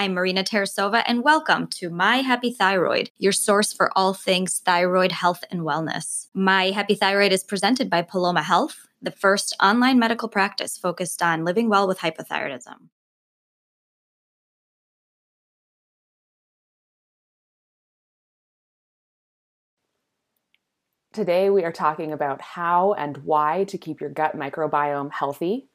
I'm Marina Terasova, and welcome to My Happy Thyroid, your source for all things thyroid health and wellness. My Happy Thyroid is presented by Paloma Health, the first online medical practice focused on living well with hypothyroidism. Today, we are talking about how and why to keep your gut microbiome healthy.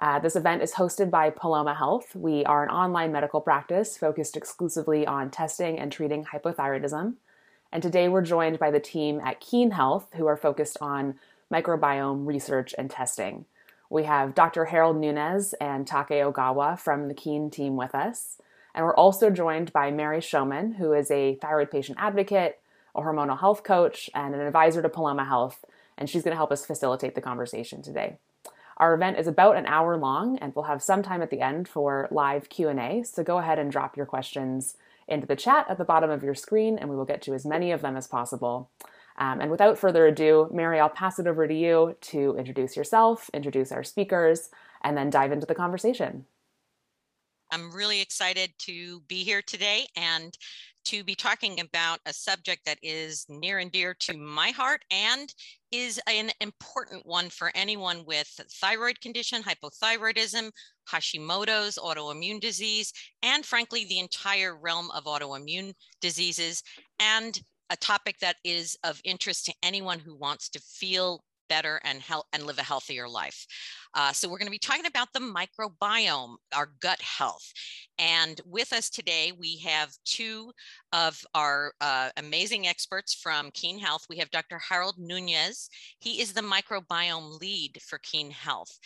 Uh, this event is hosted by Paloma Health. We are an online medical practice focused exclusively on testing and treating hypothyroidism. And today, we're joined by the team at Keen Health, who are focused on microbiome research and testing. We have Dr. Harold Nunez and Take Ogawa from the Keen team with us. And we're also joined by Mary Shomon, who is a thyroid patient advocate a hormonal health coach, and an advisor to Paloma Health, and she's going to help us facilitate the conversation today. Our event is about an hour long, and we'll have some time at the end for live Q&A, so go ahead and drop your questions into the chat at the bottom of your screen, and we will get to as many of them as possible. Um, and without further ado, Mary, I'll pass it over to you to introduce yourself, introduce our speakers, and then dive into the conversation. I'm really excited to be here today and to be talking about a subject that is near and dear to my heart and is an important one for anyone with thyroid condition, hypothyroidism, Hashimoto's, autoimmune disease, and frankly, the entire realm of autoimmune diseases, and a topic that is of interest to anyone who wants to feel better and help and live a healthier life. Uh, so we're going to be talking about the microbiome, our gut health. And with us today, we have two of our uh, amazing experts from Keen Health. We have Dr. Harold Nunez. He is the microbiome lead for Keen Health.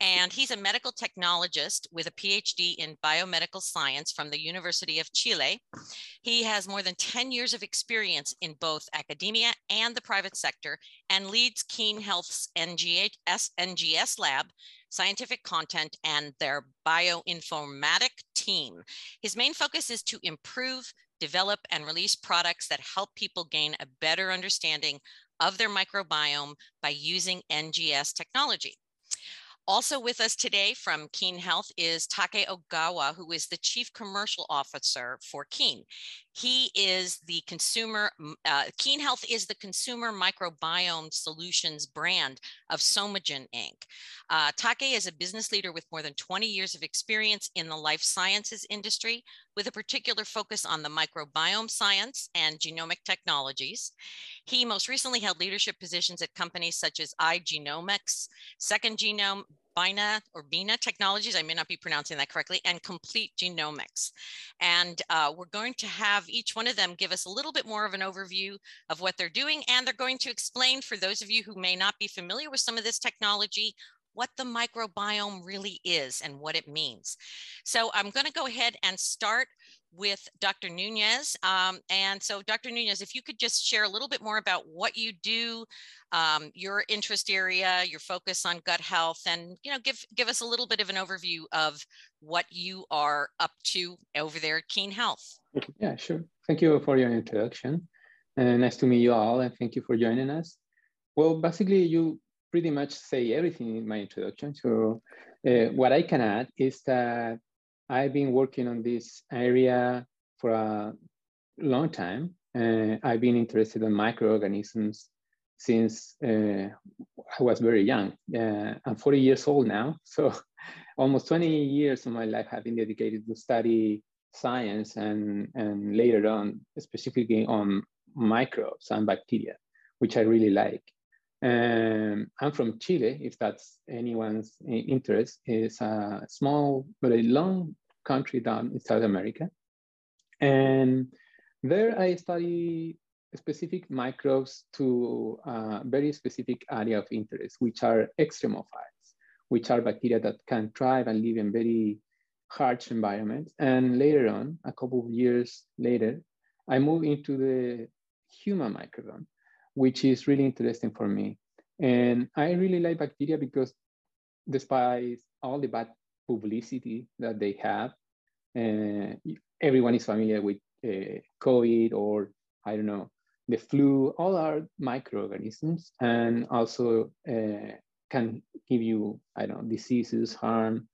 And he's a medical technologist with a PhD in biomedical science from the University of Chile. He has more than 10 years of experience in both academia and the private sector and leads Keen Health's NGS, NGS lab scientific content, and their bioinformatic team. His main focus is to improve, develop, and release products that help people gain a better understanding of their microbiome by using NGS technology. Also with us today from Keen Health is Take Ogawa, who is the Chief Commercial Officer for Keen. He is the consumer, uh, Keen Health is the consumer microbiome solutions brand of Psomagen Inc. Uh, Take is a business leader with more than 20 years of experience in the life sciences industry, with a particular focus on the microbiome science and genomic technologies. He most recently held leadership positions at companies such as iGenomics, Second Genome, Bina or Bina Technologies, I may not be pronouncing that correctly, and Complete Genomics. And uh, we're going to have each one of them give us a little bit more of an overview of what they're doing. And they're going to explain for those of you who may not be familiar with some of this technology, what the microbiome really is and what it means. So I'm going to go ahead and start with Dr. Nunez. Um, and so, Dr. Nunez, if you could just share a little bit more about what you do, um, your interest area, your focus on gut health, and you know, give give us a little bit of an overview of what you are up to over there at Keen Health. Yeah, sure. Thank you for your introduction. Uh, nice to meet you all, and thank you for joining us. Well, basically, you pretty much say everything in my introduction. So, uh, what I can add is that I've been working on this area for a long time. Uh, I've been interested in microorganisms since uh, I was very young. Uh, I'm 40 years old now, so almost 20 years of my life have been dedicated to study science and, and later on specifically on microbes and bacteria, which I really like. Um, I'm from Chile, if that's anyone's interest. It's a small but a long country down in South America. And there I study specific microbes to a very specific area of interest, which are extremophiles, which are bacteria that can thrive and live in very harsh environments. And later on, a couple of years later, I moved into the human microbiome, which is really interesting for me. And I really like bacteria because despite all the bad publicity that they have, uh, everyone is familiar with uh, COVID or I don't know, the flu, all are microorganisms and also uh, can give you, I don't know, diseases, harm.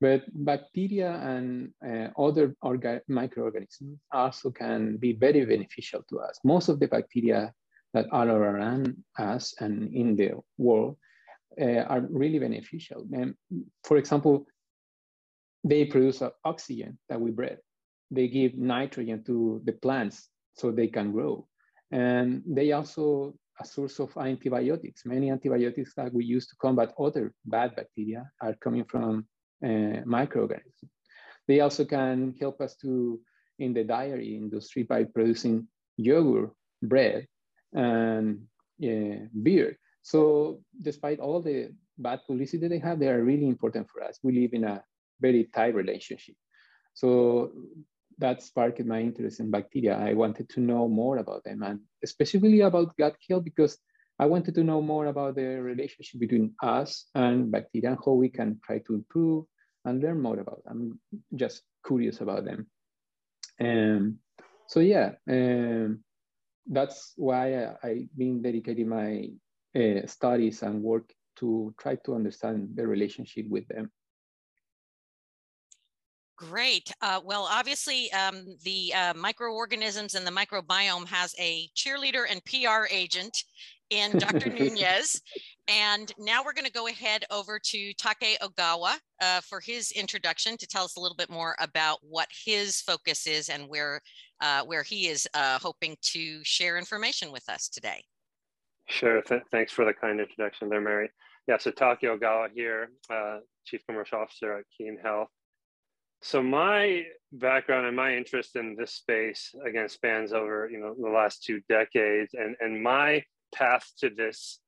But bacteria and uh, other orga- microorganisms also can be very beneficial to us. Most of the bacteria that are around us and in the world uh, are really beneficial. And for example, they produce oxygen that we breathe. They give nitrogen to the plants so they can grow. And they also a source of antibiotics. Many antibiotics that we use to combat other bad bacteria are coming from uh, microorganisms. They also can help us to in the dairy industry by producing yogurt, bread, and uh, beer. So despite all the bad publicity that they have, they are really important for us. We live in a very tight relationship. So that sparked my interest in bacteria. I wanted to know more about them and especially about gut health because I wanted to know more about the relationship between us and bacteria and how we can try to improve and learn more about them. I'm just curious about them. And so yeah, um, that's why I, have been dedicating my uh, studies and work to try to understand the relationship with them. Great. Uh, well, obviously, um, the uh, microorganisms and the microbiome has a cheerleader and PR agent in Dr. Nunez. And now we're going to go ahead over to Take Ogawa uh, for his introduction to tell us a little bit more about what his focus is and where, uh, where he is uh, hoping to share information with us today. Sure. Th thanks for the kind introduction there, Mary. Yeah, so Take Ogawa here, uh, Chief Commercial Officer at Keen Health. So my background and my interest in this space again spans over you know the last two decades, and and my path to this,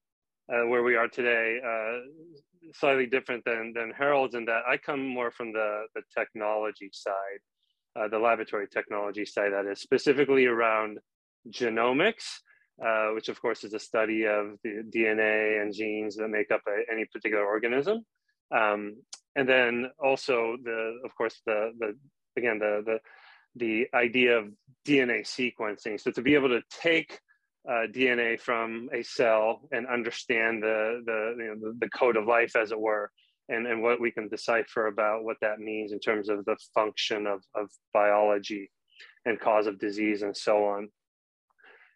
uh, where we are today, uh, slightly different than than Harold's in that I come more from the the technology side, uh, the laboratory technology side that is specifically around genomics. Uh, which of course is a study of the DNA and genes that make up a, any particular organism. Um, and then also the of course the the again the the the idea of DNA sequencing. So to be able to take uh, DNA from a cell and understand the the, you know, the the code of life, as it were, and and what we can decipher about what that means in terms of the function of of biology and cause of disease and so on.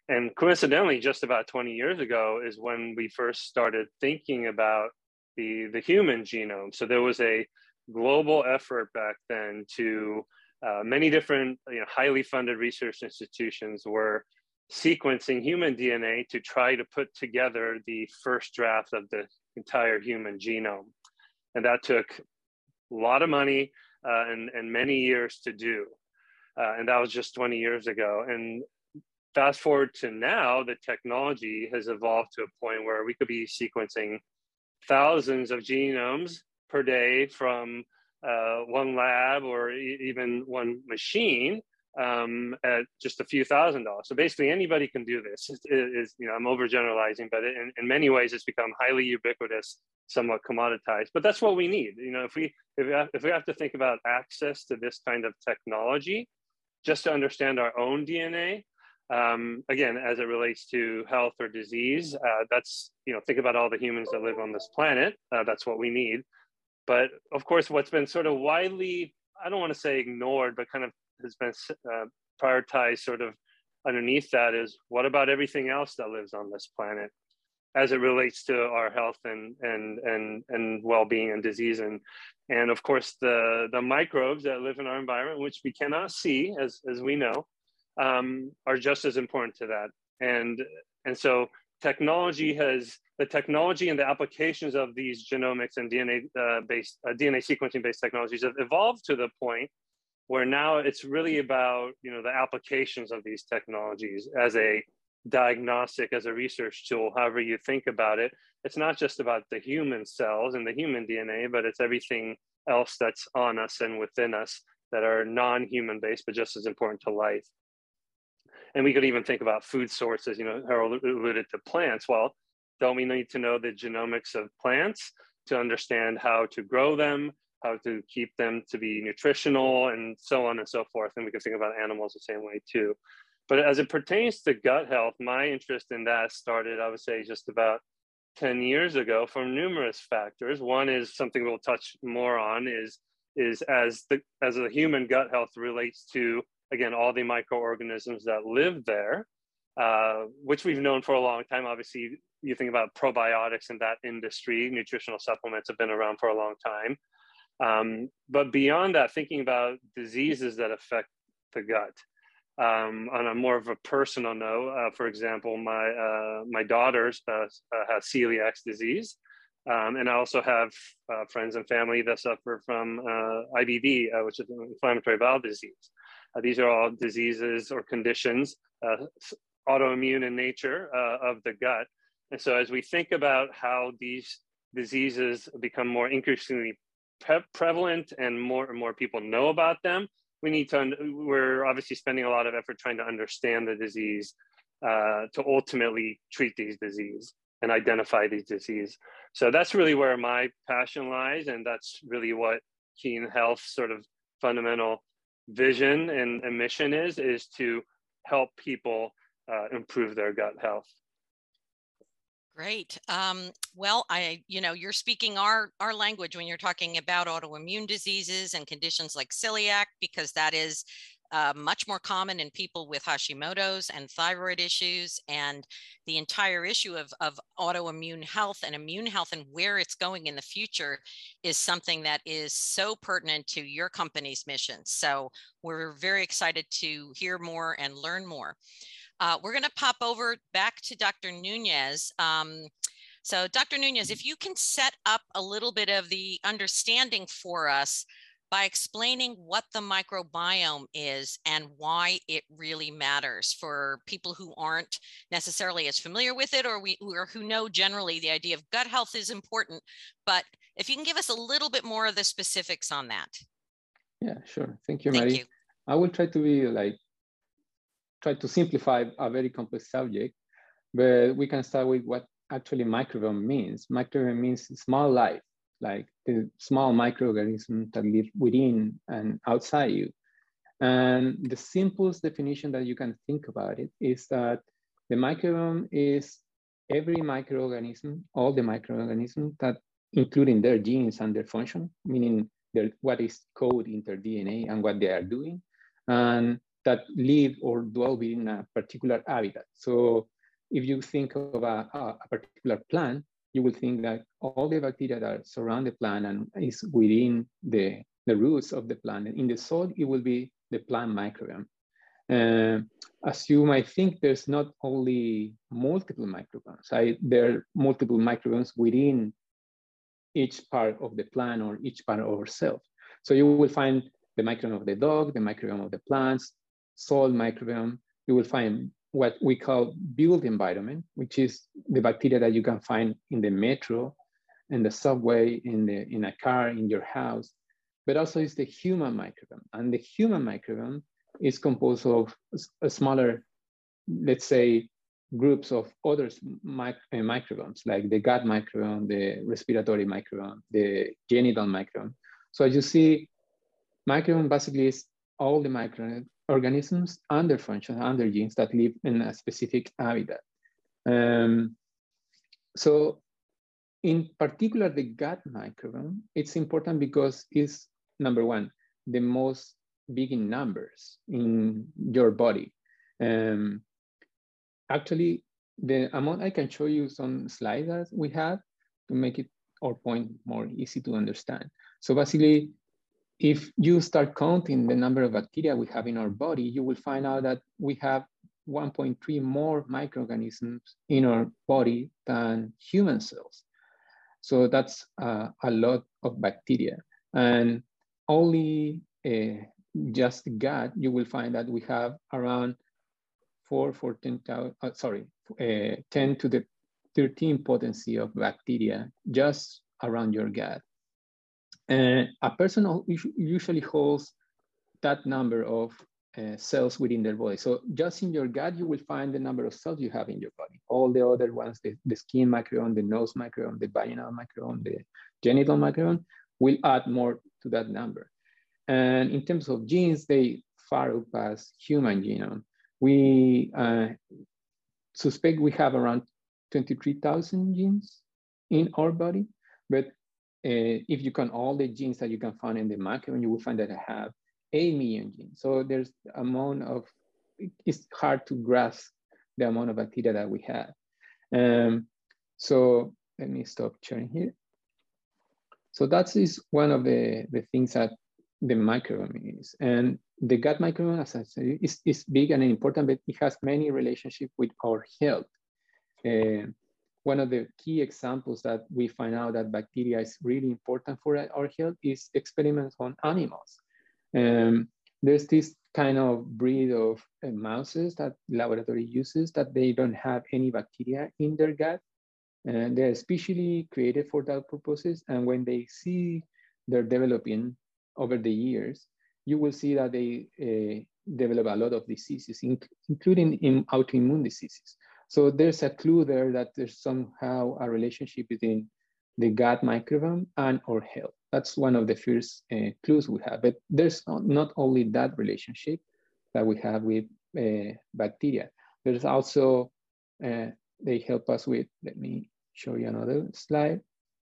And coincidentally, just about 20 years ago is when we first started thinking about the, the human genome. So there was a global effort back then to uh, many different you know, highly funded research institutions were sequencing human DNA to try to put together the first draft of the entire human genome. And that took a lot of money uh, and, and many years to do. Uh, and that was just 20 years ago. And fast forward to now, the technology has evolved to a point where we could be sequencing thousands of genomes per day from uh, one lab or e- even one machine um, at just a few thousand dollars. So basically, anybody can do this. Is you know I'm overgeneralizing, but in, in many ways, it's become highly ubiquitous, somewhat commoditized. But that's what we need. You know, if we if we have, if we have to think about access to this kind of technology, just to understand our own DNA, um, again, as it relates to health or disease, uh, that's, you know, think about all the humans that live on this planet. Uh, that's what we need. But of course, what's been sort of widely, I don't want to say ignored, but kind of has been uh, prioritized sort of underneath that is what about everything else that lives on this planet as it relates to our health and and and and well-being and disease and and of course the the microbes that live in our environment which we cannot see as as we know um, are just as important to that. And, and so technology has, the technology and the applications of these genomics and DNA uh, based, uh, DNA sequencing based technologies have evolved to the point where now it's really about, you know, the applications of these technologies as a diagnostic, as a research tool, however you think about it. It's not just about the human cells and the human DNA, but it's everything else that's on us and within us that are non-human based, but just as important to life. And we could even think about food sources. You know, Harold alluded to plants. Well, don't we need to know the genomics of plants to understand how to grow them, how to keep them to be nutritional, and so on and so forth? And we can think about animals the same way too. But as it pertains to gut health, my interest in that started, I would say, just about 10 years ago from numerous factors. One is something we'll touch more on is is as the as the human gut health relates to again all the microorganisms that live there, uh, which we've known for a long time. Obviously, you think about probiotics in that industry, nutritional supplements have been around for a long time. Um, but beyond that, thinking about diseases that affect the gut. Um, on a more of a personal note, uh, for example, my uh, my daughters uh, uh have celiac disease, um, and I also have uh, friends and family that suffer from uh, IBD, which is inflammatory bowel disease. these are all diseases or conditions, autoimmune in nature of the gut. And so, as we think about how these diseases become more increasingly pre- prevalent and more and more people know about them, we need to we're obviously spending a lot of effort trying to understand the disease uh, to ultimately treat these disease and identify these disease. So that's really where my passion lies and that's really what keen health sort of fundamental vision and, and mission is is to help people uh, improve their gut health Great. Um, well, I, you know, you're speaking our our language when you're talking about autoimmune diseases and conditions like celiac, because that is uh, much more common in people with Hashimoto's and thyroid issues, and the entire issue of, of autoimmune health and immune health and where it's going in the future is something that is so pertinent to your company's mission. So we're very excited to hear more and learn more. Uh, we're going to pop over back to Dr. Nunez. Um, so Dr. Nunez, if you can set up a little bit of the understanding for us by explaining what the microbiome is and why it really matters for people who aren't necessarily as familiar with it or, we, or who know generally the idea of gut health is important. But if you can give us a little bit more of the specifics on that. Yeah, sure. Thank you, Thank You. I will try to be like try to simplify a very complex subject, but we can start with what actually microbiome means. Microbiome means small life, like the small microorganisms that live within and outside you. And the simplest definition that you can think about it is that the microbiome is every microorganism, all the microorganisms that including their genes and their function, meaning their, what is code in their DNA and what they are doing. And that live or dwell within a particular habitat. So if you think of a, a, particular plant, you will think that all the bacteria that surround the plant and is within the, the roots of the plant. And in the soil, it will be the plant microbiome. Uh, as you might think, there's not only multiple microbiomes, I, there are multiple microbiomes within each part of the plant or each part of ourselves. So you will find the microbiome of the dog, the microbiome of the plants, soil microbiome, you will find what we call built environment, which is the bacteria that you can find in the metro, in the subway, in, the, in a car, in your house, but also is the human microbiome. And the human microbiome is composed of a smaller, let's say, groups of other mic uh, microbiomes, like the gut microbiome, the respiratory microbiome, the genital microbiome. So as you see, microbiome basically is all the micro organisms and their functions and their genes that live in a specific habitat. Um, so in particular, the gut microbiome, it's important because it's number one, the most big in numbers in your body. Um, actually, the amount I can show you some slides that we have to make it our point more easy to understand. So basically, if you start counting the number of bacteria we have in our body, you will find out that we have 1.3 more microorganisms in our body than human cells. So that's uh, a lot of bacteria. And only uh, just gut, you will find that we have around 4, 14, uh, sorry, uh, 10 to the 13 potency of bacteria just around your gut. Uh, a person usually holds that number of uh, cells within their body. So just in your gut, you will find the number of cells you have in your body. All the other ones, the, the skin microbiome, the nose microbiome, the vaginal microbiome, the genital microbiome, will add more to that number. And in terms of genes, they far outpass human genome. We uh, suspect we have around 23,000 genes in our body, but uh, if you count all the genes that you can find in the microbiome, you will find that I have 8 million genes. So there's amount of, it's hard to grasp the amount of bacteria that we have. Um, so let me stop sharing here. So that is one of the, the things that the microbiome is. And the gut microbiome, as I said, is, is big and important, but it has many relationships with our health. Uh, one of the key examples that we find out that bacteria is really important for our health is experiments on animals. Um, there's this kind of breed of uh, mouses that laboratory uses that they don't have any bacteria in their gut. And they're specially created for that purposes. And when they see they're developing over the years, you will see that they uh, develop a lot of diseases, including in autoimmune diseases. So there's a clue there that there's somehow a relationship between the gut microbiome and our health. That's one of the first uh, clues we have. But there's not only that relationship that we have with uh, bacteria. There's also, uh, they help us with, let me show you another slide.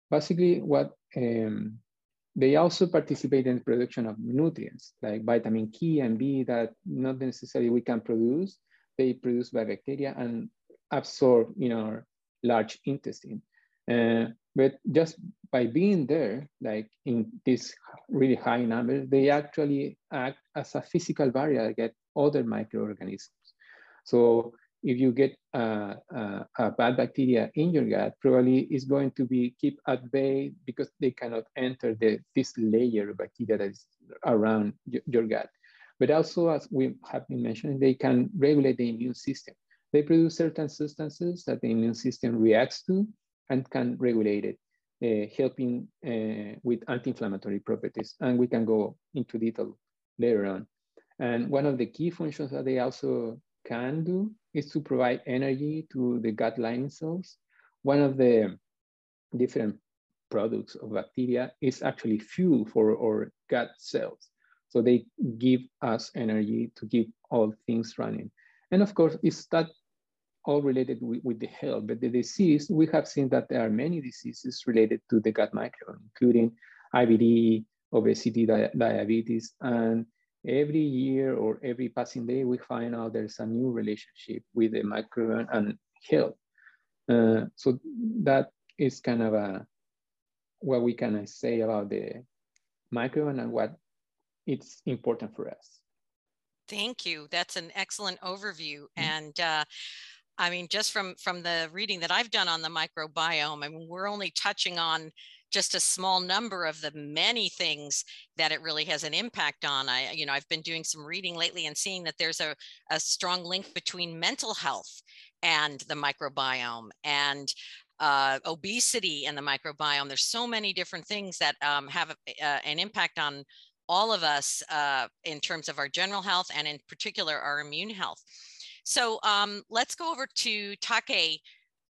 Basically what, um, they also participate in the production of nutrients like vitamin K and B that not necessarily we can produce. They produce by bacteria and absorb in our large intestine. Uh, but just by being there, like in this really high number, they actually act as a physical barrier against other microorganisms. So if you get a, a, a, bad bacteria in your gut, probably it's going to be keep at bay because they cannot enter the, this layer of bacteria that is around your gut. But also, as we have been mentioning, they can regulate the immune system. They produce certain substances that the immune system reacts to and can regulate it, uh, helping uh, with anti-inflammatory properties. And we can go into detail later on. And one of the key functions that they also can do is to provide energy to the gut lining cells. One of the different products of bacteria is actually fuel for our gut cells. So they give us energy to keep all things running. And of course, it's that all related with, with, the health, but the disease, we have seen that there are many diseases related to the gut microbiome, including IBD, obesity, di diabetes, and every year or every passing day, we find out there's a new relationship with the microbiome and health. Uh, so that is kind of a, what we can say about the microbiome and what it's important for us. Thank you. That's an excellent overview. Mm -hmm. And uh, I mean, just from from the reading that I've done on the microbiome, I mean, we're only touching on just a small number of the many things that it really has an impact on. I, you know, I've been doing some reading lately and seeing that there's a, a strong link between mental health and the microbiome and uh, obesity and the microbiome. There's so many different things that um, have a, uh, an impact on all of us uh, in terms of our general health and in particular our immune health. So um, let's go over to Take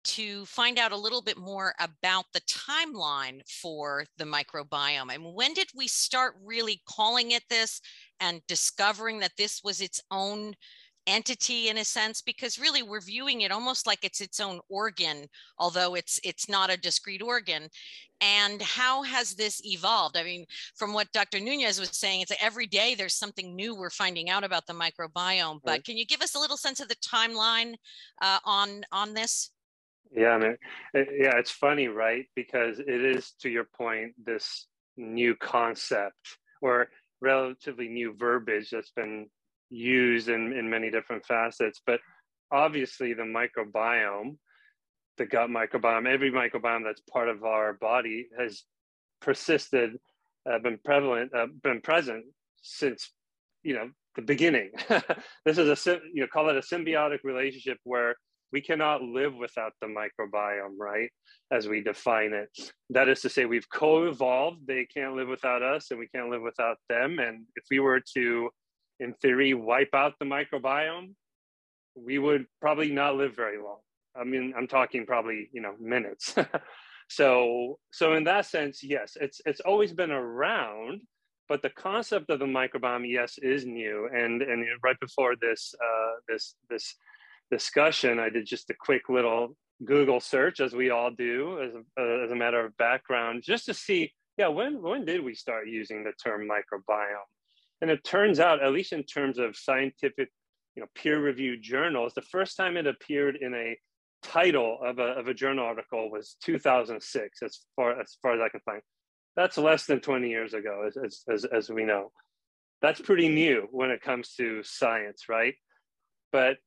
to find out a little bit more about the timeline for the microbiome. And when did we start really calling it this and discovering that this was its own entity in a sense because really we're viewing it almost like it's its own organ although it's it's not a discrete organ. And how has this evolved? I mean from what dr nunez was saying it's like every day there's something new we're finding out about the microbiome but right. can you give us a little sense of the timeline uh, on on this? Yeah I mean, yeah it's funny right? Because it is to your point this new concept or relatively new verbiage that's been used in, in many different facets. But obviously, the microbiome, the gut microbiome, every microbiome that's part of our body has persisted, uh, been prevalent, uh, been present since you know the beginning. this is a you know call it a symbiotic relationship where we cannot live without the microbiome, right? As we define it. That is to say, we've co evolved. They can't live without us, and we can't live without them. And if we were to in theory, wipe out the microbiome, we would probably not live very long. I mean, I'm talking probably, you know, minutes. so, so in that sense, yes, it's it's always been around, but the concept of the microbiome, yes, is new. And and right before this uh, this this discussion, I did just a quick little Google search, as we all do, as a, uh, as a matter of background, just to see, yeah, when when did we start using the term microbiome? And it turns out, at least in terms of scientific, you know, peer-reviewed journals, the first time it appeared in a title of a, of a journal article was 2006, as far as far as I can find. That's less than 20 years ago, as, as, as we know. That's pretty new when it comes to science, right? But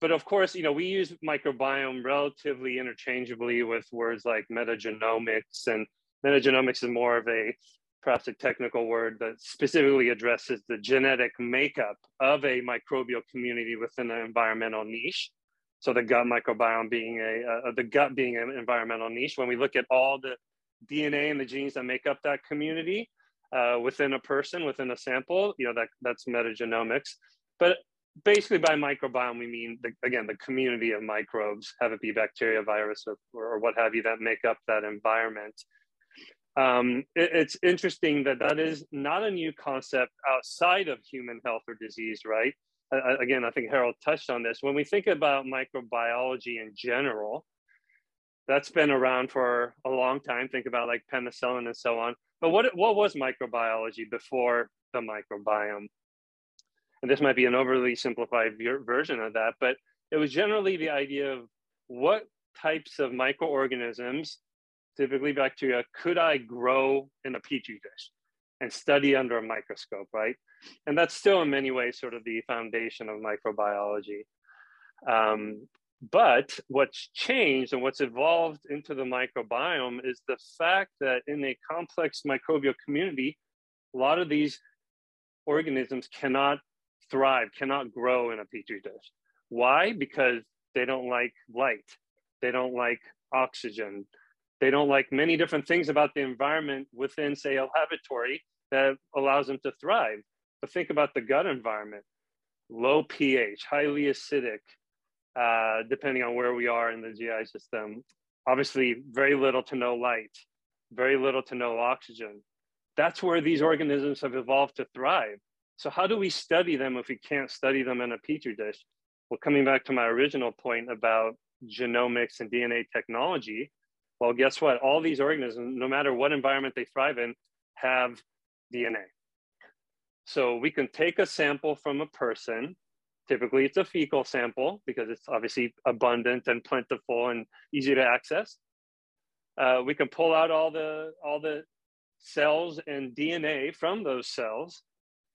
but of course, you know, we use microbiome relatively interchangeably with words like metagenomics, and metagenomics is more of a perhaps a technical word that specifically addresses the genetic makeup of a microbial community within an environmental niche. So the gut microbiome being a, uh, the gut being an environmental niche. When we look at all the DNA and the genes that make up that community uh, within a person, within a sample, you know, that that's metagenomics. But basically by microbiome, we mean, the, again, the community of microbes, have it be bacteria, virus, or, or what have you, that make up that environment. Um, it, it's interesting that that is not a new concept outside of human health or disease, right? Uh, again, I think Harold touched on this. When we think about microbiology in general, that's been around for a long time. Think about like penicillin and so on. But what, what was microbiology before the microbiome? and this might be an overly simplified version of that, but it was generally the idea of what types of microorganisms, typically bacteria, could I grow in a petri dish and study under a microscope, right? And that's still in many ways sort of the foundation of microbiology. Um, but what's changed and what's evolved into the microbiome is the fact that in a complex microbial community, a lot of these organisms cannot thrive, cannot grow in a petri dish. Why? Because they don't like light, they don't like oxygen, they don't like many different things about the environment within, say, a laboratory that allows them to thrive. But think about the gut environment low pH, highly acidic, uh, depending on where we are in the GI system. Obviously, very little to no light, very little to no oxygen. That's where these organisms have evolved to thrive. So how do we study them if we can't study them in a petri dish? Well, coming back to my original point about genomics and DNA technology, well, guess what? All these organisms, no matter what environment they thrive in, have DNA. So we can take a sample from a person. Typically, it's a fecal sample because it's obviously abundant and plentiful and easy to access. Uh, we can pull out all the all the cells and DNA from those cells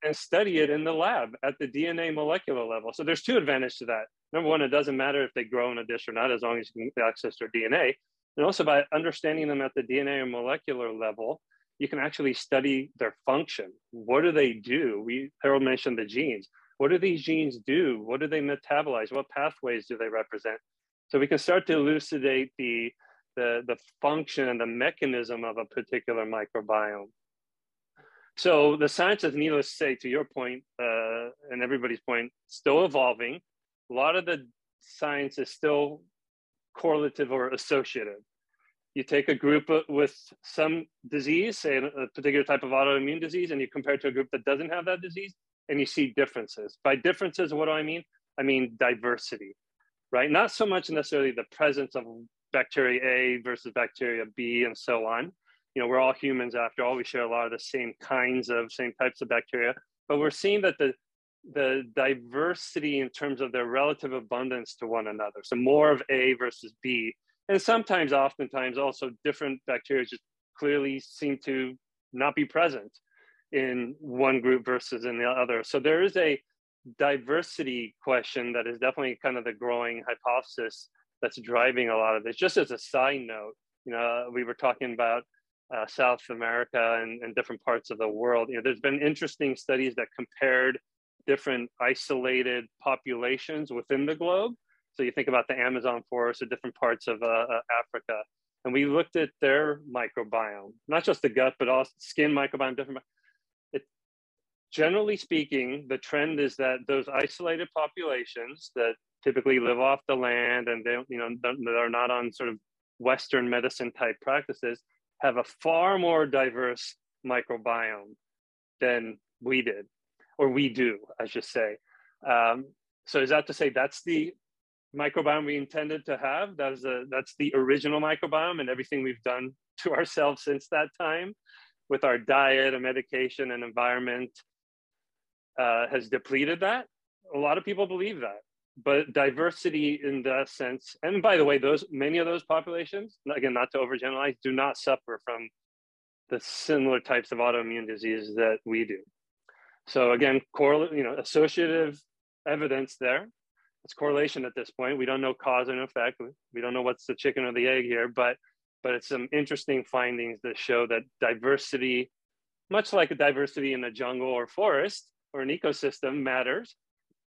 and study it in the lab at the DNA molecular level. So there's two advantages to that. Number one, it doesn't matter if they grow in a dish or not, as long as you can access their DNA. And also by understanding them at the DNA or molecular level, you can actually study their function. What do they do? We Harold mentioned the genes. What do these genes do? What do they metabolize? What pathways do they represent? So we can start to elucidate the the, the function and the mechanism of a particular microbiome. So the science is, needless to say, to your point uh, and everybody's point, still evolving. A lot of the science is still correlative or associative. You take a group with some disease, say a particular type of autoimmune disease, and you compare it to a group that doesn't have that disease, and you see differences. By differences, what do I mean? I mean diversity, right? Not so much necessarily the presence of bacteria A versus bacteria B and so on, you know, we're all humans after all. We share a lot of the same kinds of same types of bacteria, but we're seeing that the the diversity in terms of their relative abundance to one another. So more of A versus B, and sometimes, oftentimes, also different bacteria just clearly seem to not be present in one group versus in the other. So there is a diversity question that is definitely kind of the growing hypothesis that's driving a lot of this. Just as a side note, you know, we were talking about uh, South America and, and different parts of the world. You know, there's been interesting studies that compared different isolated populations within the globe. So you think about the Amazon forest or different parts of uh, uh, Africa, and we looked at their microbiome, not just the gut, but also skin microbiome. Different. It, generally speaking, the trend is that those isolated populations that typically live off the land and they, you know, they're not on sort of Western medicine type practices, have a far more diverse microbiome than we did, or we do, I should say. Um, so is that to say that's the microbiome we intended to have. That's a, that's the original microbiome, and everything we've done to ourselves since that time, with our diet and medication and environment, uh, has depleted that. A lot of people believe that, but diversity in that sense, and by the way, those many of those populations, again, not to overgeneralize, do not suffer from the similar types of autoimmune diseases that we do. So again, correlate, you know, associative evidence there. It's correlation at this point. We don't know cause and effect. We don't know what's the chicken or the egg here, but but it's some interesting findings that show that diversity, much like a diversity in a jungle or forest or an ecosystem matters,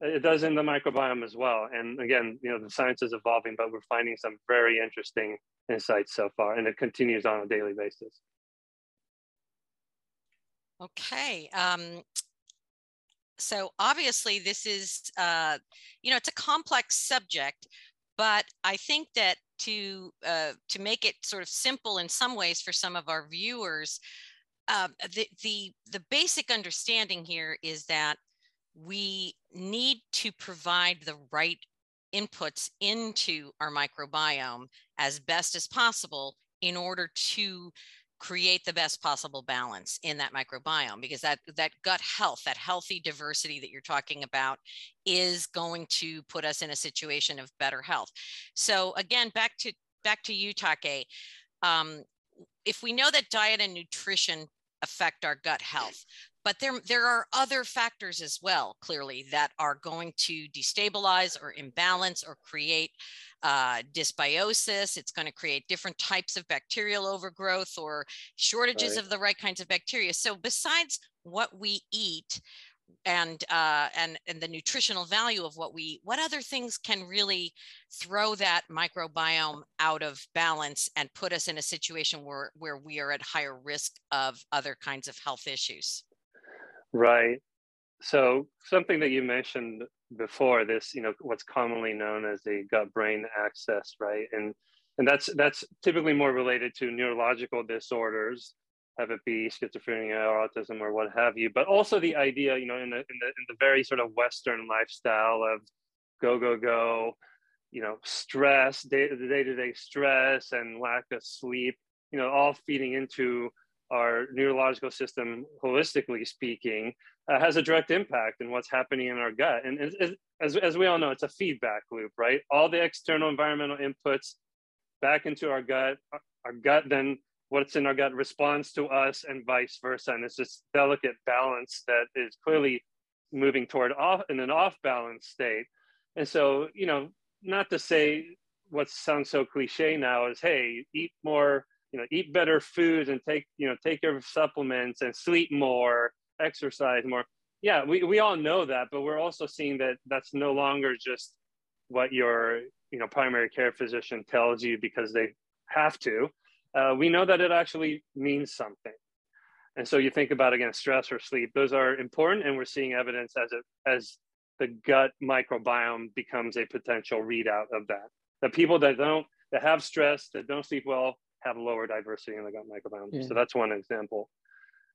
it does in the microbiome as well. And again, you know, the science is evolving, but we're finding some very interesting insights so far, and it continues on a daily basis. Okay. Um, so obviously this is, uh, you know, it's a complex subject, but I think that to uh, to make it sort of simple in some ways for some of our viewers, uh, the the the basic understanding here is that we need to provide the right inputs into our microbiome as best as possible in order to create the best possible balance in that microbiome because that that gut health that healthy diversity that you're talking about is going to put us in a situation of better health. So again back to back to you take. Um, if we know that diet and nutrition affect our gut health but there there are other factors as well clearly that are going to destabilize or imbalance or create uh, dysbiosis. It's going to create different types of bacterial overgrowth or shortages right. of the right kinds of bacteria. So besides what we eat and uh, and and the nutritional value of what we eat, what other things can really throw that microbiome out of balance and put us in a situation where where we are at higher risk of other kinds of health issues? Right. So something that you mentioned before this, you know, what's commonly known as the gut-brain axis, right? And and that's that's typically more related to neurological disorders, have it be schizophrenia or autism or what have you. But also the idea, you know, in the in the in the very sort of Western lifestyle of go go go, you know, stress, day the day to day stress and lack of sleep, you know, all feeding into our neurological system, holistically speaking, uh, has a direct impact in what's happening in our gut. And as, as, as we all know, it's a feedback loop, right? All the external environmental inputs back into our gut, our gut then what's in our gut responds to us and vice versa. And it's this delicate balance that is clearly moving toward off in an off balance state. And so, you know, not to say what sounds so cliche now is, hey, eat more you know eat better foods and take you know take your supplements and sleep more exercise more. Yeah we, we all know that but we're also seeing that that's no longer just what your you know primary care physician tells you because they have to. Uh, we know that it actually means something. And so you think about again stress or sleep those are important and we're seeing evidence as it as the gut microbiome becomes a potential readout of that. The people that don't that have stress that don't sleep well have lower diversity in the gut microbiome. Yeah. So that's one example.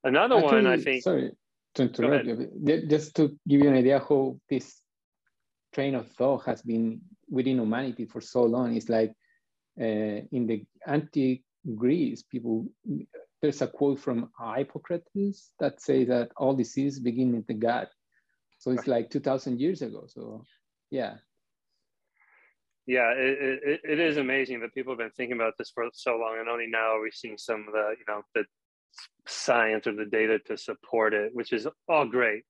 Another Actually, one, I think. Sorry to interrupt you. Just to give you an idea how this train of thought has been within humanity for so long. It's like uh, in the antique Greece, people there's a quote from Hippocrates that says that all diseases begin in the gut. So it's like 2,000 years ago. So yeah, yeah, it, it, it is amazing that people have been thinking about this for so long, and only now are we seeing some of the you know the science or the data to support it, which is all great.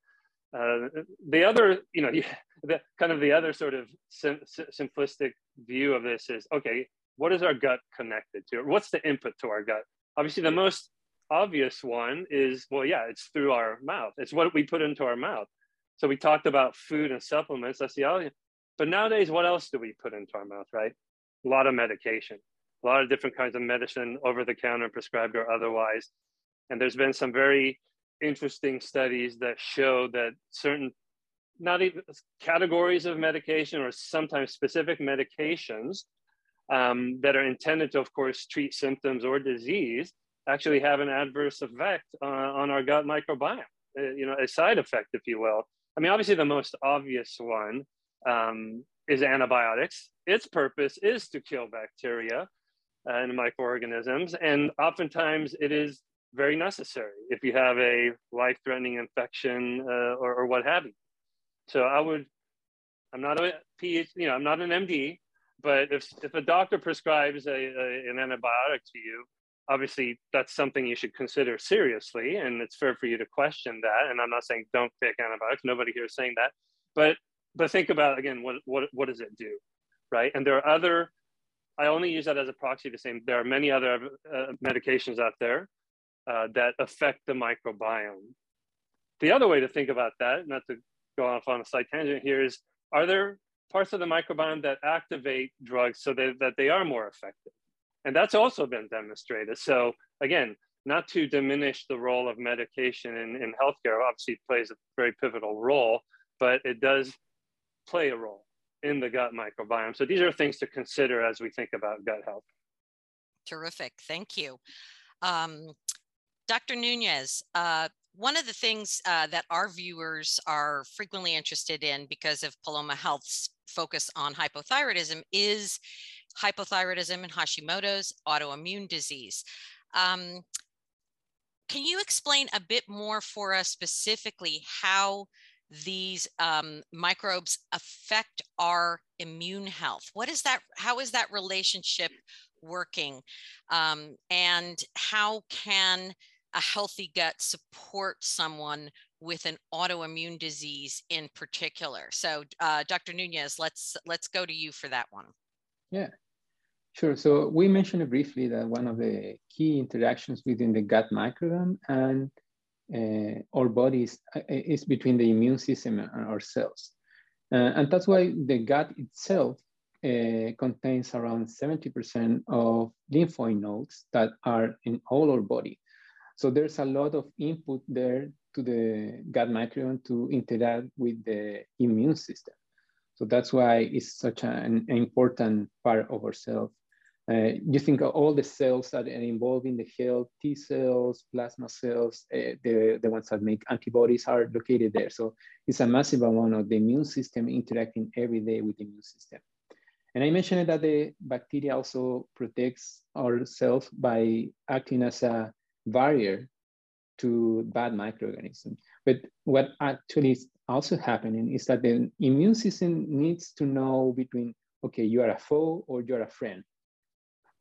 Uh, the other, you know, the kind of the other sort of sim- simplistic view of this is okay, what is our gut connected to? What's the input to our gut? Obviously, the most obvious one is well, yeah, it's through our mouth. It's what we put into our mouth. So we talked about food and supplements. That's the but nowadays, what else do we put into our mouth, right? A lot of medication, a lot of different kinds of medicine, over the counter, prescribed or otherwise. And there's been some very interesting studies that show that certain, not even categories of medication or sometimes specific medications um, that are intended to, of course, treat symptoms or disease actually have an adverse effect uh, on our gut microbiome, uh, you know, a side effect, if you will. I mean, obviously, the most obvious one um, is antibiotics. Its purpose is to kill bacteria and microorganisms, and oftentimes it is very necessary if you have a life-threatening infection uh, or, or, what have you. So I would, I'm not a PhD, you know, I'm not an MD, but if if a doctor prescribes a, a, an antibiotic to you, obviously that's something you should consider seriously, and it's fair for you to question that. And I'm not saying don't take antibiotics. Nobody here is saying that, but but think about again what what what does it do, right? And there are other. I only use that as a proxy to say there are many other uh, medications out there uh, that affect the microbiome. The other way to think about that, not to go off on a side tangent here, is are there parts of the microbiome that activate drugs so that, that they are more effective? And that's also been demonstrated. So again, not to diminish the role of medication in, in healthcare, obviously plays a very pivotal role, but it does play a role in the gut microbiome. So these are things to consider as we think about gut health. Terrific, thank you. Um, Dr. Nunez, uh, one of the things uh, that our viewers are frequently interested in because of Paloma Health's focus on hypothyroidism is hypothyroidism and Hashimoto's autoimmune disease. Um, can you explain a bit more for us specifically how these um, microbes affect our immune health? What is that? How is that relationship working? Um, and how can a healthy gut support someone with an autoimmune disease in particular. So, uh, Dr. Nunez, let's let's go to you for that one. Yeah, sure. So we mentioned briefly that one of the key interactions within the gut microbiome and uh, our bodies uh, is between the immune system and our cells, uh, and that's why the gut itself uh, contains around 70% of lymphoid nodes that are in all our body. So there's a lot of input there to the gut microbiome to interact with the immune system. So that's why it's such an, important part of ourselves. Uh, you think all the cells that are involved in the health, T cells, plasma cells, uh, the, the ones that make antibodies are located there. So it's a massive amount of the immune system interacting every day with the immune system. And I mentioned that the bacteria also protects our cells by acting as a barrier to bad microorganisms. But what actually is also happening is that the immune system needs to know between, okay, you are a foe or you're a friend.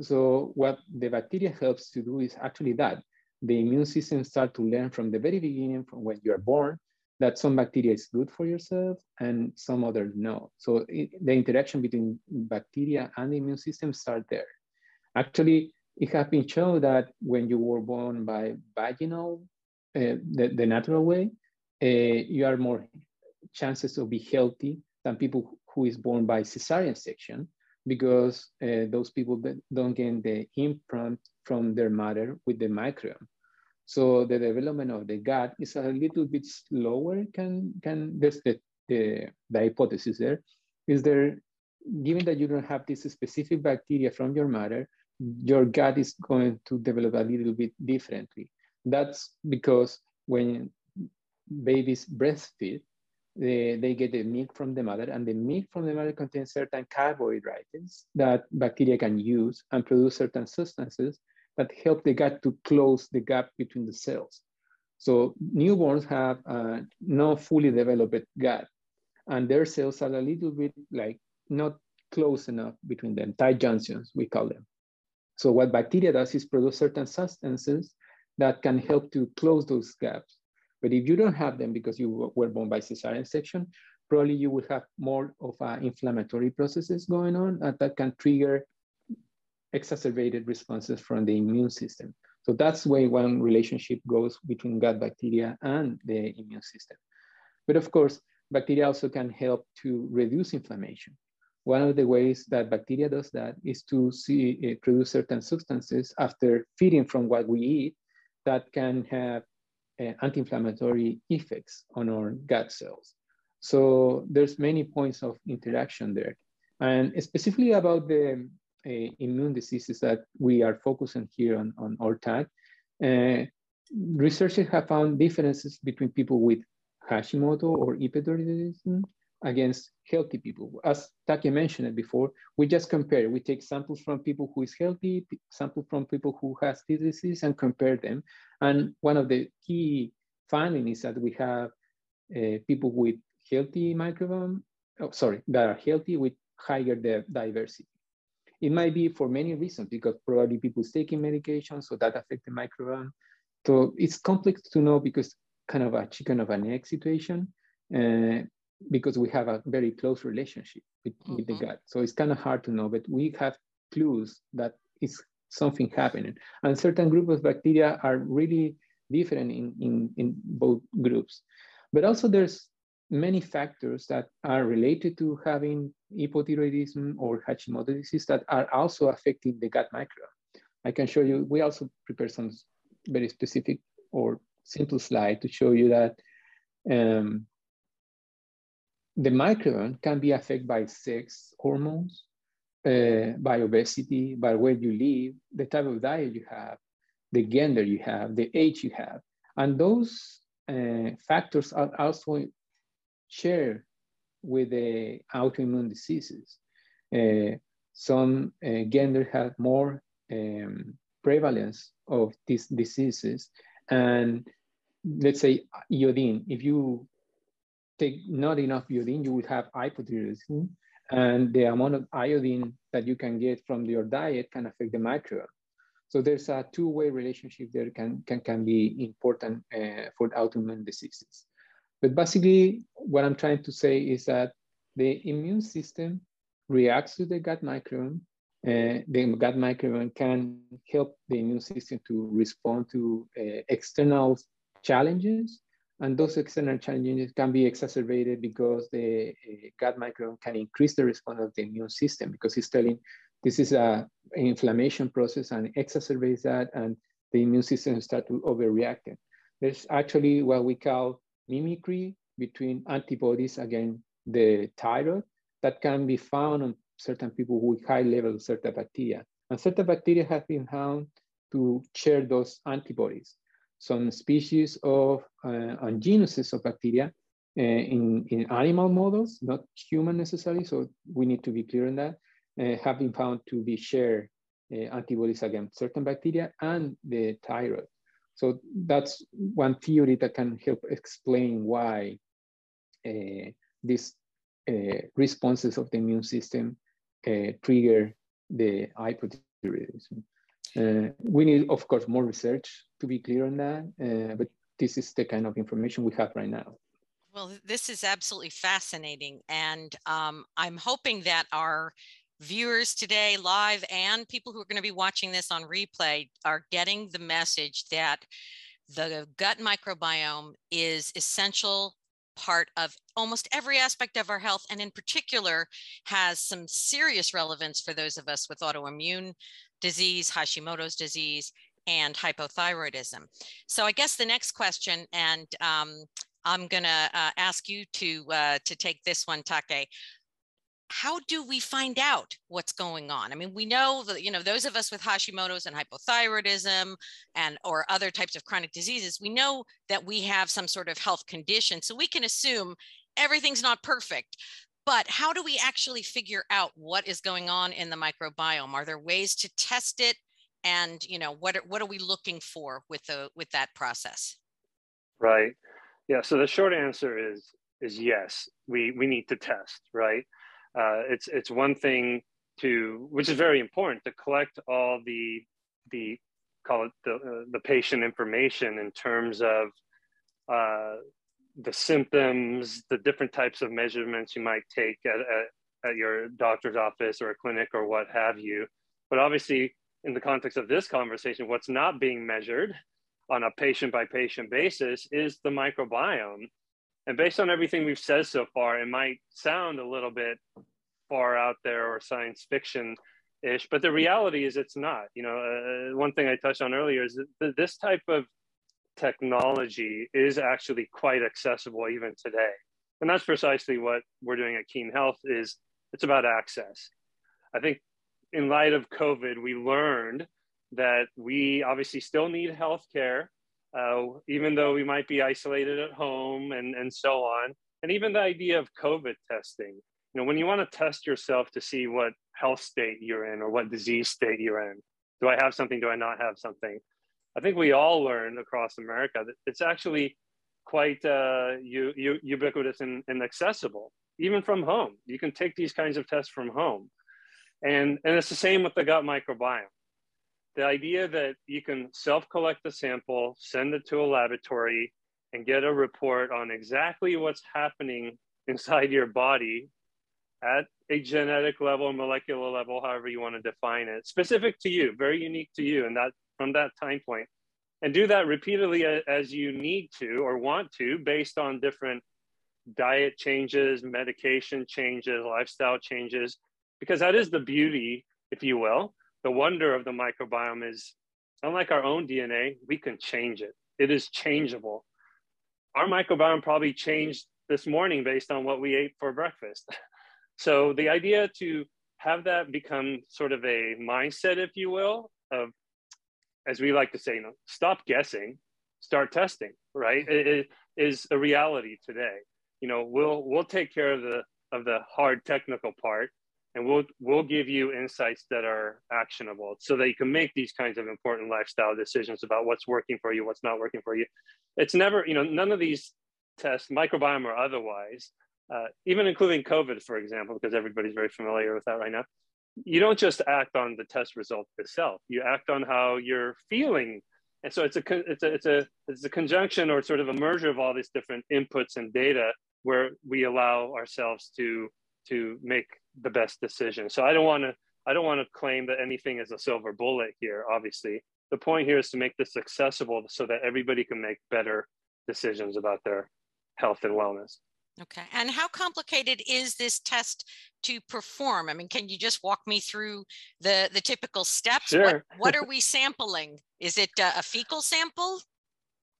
So what the bacteria helps to do is actually that. The immune system start to learn from the very beginning, from when you're born, that some bacteria is good for yourself and some others no. So it, the interaction between bacteria and the immune system start there. Actually, it has been shown that when you were born by vaginal, uh, the, the natural way, uh, you are more chances to be healthy than people who is born by cesarean section because uh, those people don't get the imprint from their mother with the microbiome. So the development of the gut is a little bit slower. Can can there's the, the the hypothesis there is there given that you don't have this specific bacteria from your mother, your gut is going to develop a little bit differently. That's because when babies breastfeed, they, they get the milk from the mother, and the milk from the mother contains certain carbohydrates that bacteria can use and produce certain substances that help the gut to close the gap between the cells. So newborns have a not fully developed gut, and their cells are a little bit like not close enough between them, tight junctions, we call them. So what bacteria does is produce certain substances that can help to close those gaps. But if you don't have them because you were born by cesarean section, probably you will have more of uh, inflammatory processes going on that can trigger exacerbated responses from the immune system. So that's why one relationship goes between gut bacteria and the immune system. But of course, bacteria also can help to reduce inflammation. One of the ways that bacteria does that is to see, uh, produce certain substances after feeding from what we eat that can have uh, anti-inflammatory effects on our gut cells. So there's many points of interaction there. And specifically about the uh, immune diseases that we are focusing here on, on our tag, uh, researchers have found differences between people with Hashimoto or hyperthyroidism against healthy people. As Taki mentioned it before, we just compare. We take samples from people who is healthy, sample from people who has this disease and compare them. And one of the key findings is that we have uh, people with healthy microbiome, oh, sorry, that are healthy with higher the diversity. It might be for many reasons because probably people's taking medication, so that affect the microbiome. So it's complex to know because kind of a chicken of an egg situation uh, because we have a very close relationship with, mm-hmm. with the mm-hmm. gut. So it's kind of hard to know, but we have clues that it's something happening. And certain groups of bacteria are really different in, in, in both groups. But also there's many factors that are related to having hypothyroidism or Hashimoto disease that are also affecting the gut microbiome. I can show you, we also prepare some very specific or simple slide to show you that um, the microbiome can be affected by sex hormones, uh, by obesity, by where you live, the type of diet you have, the gender you have, the age you have. And those uh, factors are also shared with the autoimmune diseases. Uh, some uh, gender have more um, prevalence of these diseases. And let's say iodine, if you take not enough iodine, you will have hypothyroidism. And the amount of iodine that you can get from your diet can affect the microbiome. So there's a two-way relationship there can, can, can be important uh, for autoimmune diseases. But basically, what I'm trying to say is that the immune system reacts to the gut microbiome. Uh, the gut microbiome can help the immune system to respond to uh, external challenges and those external challenges can be exacerbated because the uh, gut microbiome can increase the response of the immune system because it's telling this is a, inflammation process and exacerbates that and the immune system start to overreact. There's actually what we call mimicry between antibodies against the thyroid that can be found on certain people with high levels of certain bacteria. And certain bacteria have been found to share those antibodies some species of uh, and genuses of bacteria uh, in, in animal models, not human necessarily, so we need to be clear on that, uh, have been found to be share uh, antibodies against certain bacteria and the thyroid. So that's one theory that can help explain why uh, these uh, responses of the immune system trigger the hypothyroidism. Uh, we need, of course, more research to be clear on that, uh, but this is the kind of information we have right now. Well, this is absolutely fascinating. And um, I'm hoping that our viewers today live and people who are going to be watching this on replay are getting the message that the gut microbiome is essential part of almost every aspect of our health and in particular has some serious relevance for those of us with autoimmune disease, Hashimoto's disease, and hypothyroidism. So I guess the next question, and um, I'm going to uh, ask you to uh, to take this one, Take. How do we find out what's going on? I mean, we know that you know those of us with Hashimoto's and hypothyroidism and or other types of chronic diseases, we know that we have some sort of health condition, so we can assume everything's not perfect but how do we actually figure out what is going on in the microbiome? Are there ways to test it? And you know what are, what are we looking for with the with that process? Right. Yeah so the short answer is is yes we we need to test right? Uh, it's it's one thing to which is very important to collect all the the call it the uh, the patient information in terms of uh, the symptoms, the different types of measurements you might take at, at, at, your doctor's office or a clinic or what have you. But obviously, in the context of this conversation, what's not being measured on a patient by patient basis is the microbiome. And based on everything we've said so far, it might sound a little bit far out there or science fiction ish, but the reality is it's not. You know, uh, one thing I touched on earlier is this type of technology is actually quite accessible even today. And that's precisely what we're doing at Kean Health is it's about access. I think in light of COVID, we learned that we obviously still need healthcare, uh, even though we might be isolated at home and, and so on. and even the idea of COVID testing. You know, when you want to test yourself to see what health state you're in or what disease state you're in, do I have something? Do I not have something? I think we all learned across America that it's actually quite uh, u- u- ubiquitous and, and accessible, even from home. You can take these kinds of tests from home. And, and it's the same with the gut microbiome. The idea that you can self collect the sample, send it to a laboratory, and get a report on exactly what's happening inside your body at a genetic level, molecular level, however you want to define it, specific to you, very unique to you, and that from that time point, and do that repeatedly as you need to or want to, based on different diet changes, medication changes, lifestyle changes, because that is the beauty, if you will, the wonder of the microbiome is, unlike our own DNA, we can change it. It is changeable. Our microbiome probably changed this morning based on what we ate for breakfast. So the idea to have that become sort of a mindset, if you will, of, as we like to say, you know, stop guessing, start testing, right? It, it is a reality today. You know, we'll we'll take care of the of the hard technical part, and we'll we'll give you insights that are actionable, so that you can make these kinds of important lifestyle decisions about what's working for you, what's not working for you. It's never, you know, none of these tests, microbiome or otherwise, uh, even including COVID, for example, because everybody's very familiar with that right now, you don't just act on the test result itself. You act on how you're feeling, and so it's a it's a it's a it's a conjunction or sort of a merger of all these different inputs and data where we allow ourselves to to make the best decision. So I don't want to I don't want to claim that anything is a silver bullet here. Obviously, the point here is to make this accessible so that everybody can make better decisions about their health and wellness. Okay. And how complicated is this test to perform? I mean, can you just walk me through the the typical steps? Sure. What, what are we sampling? Is it a, a fecal sample?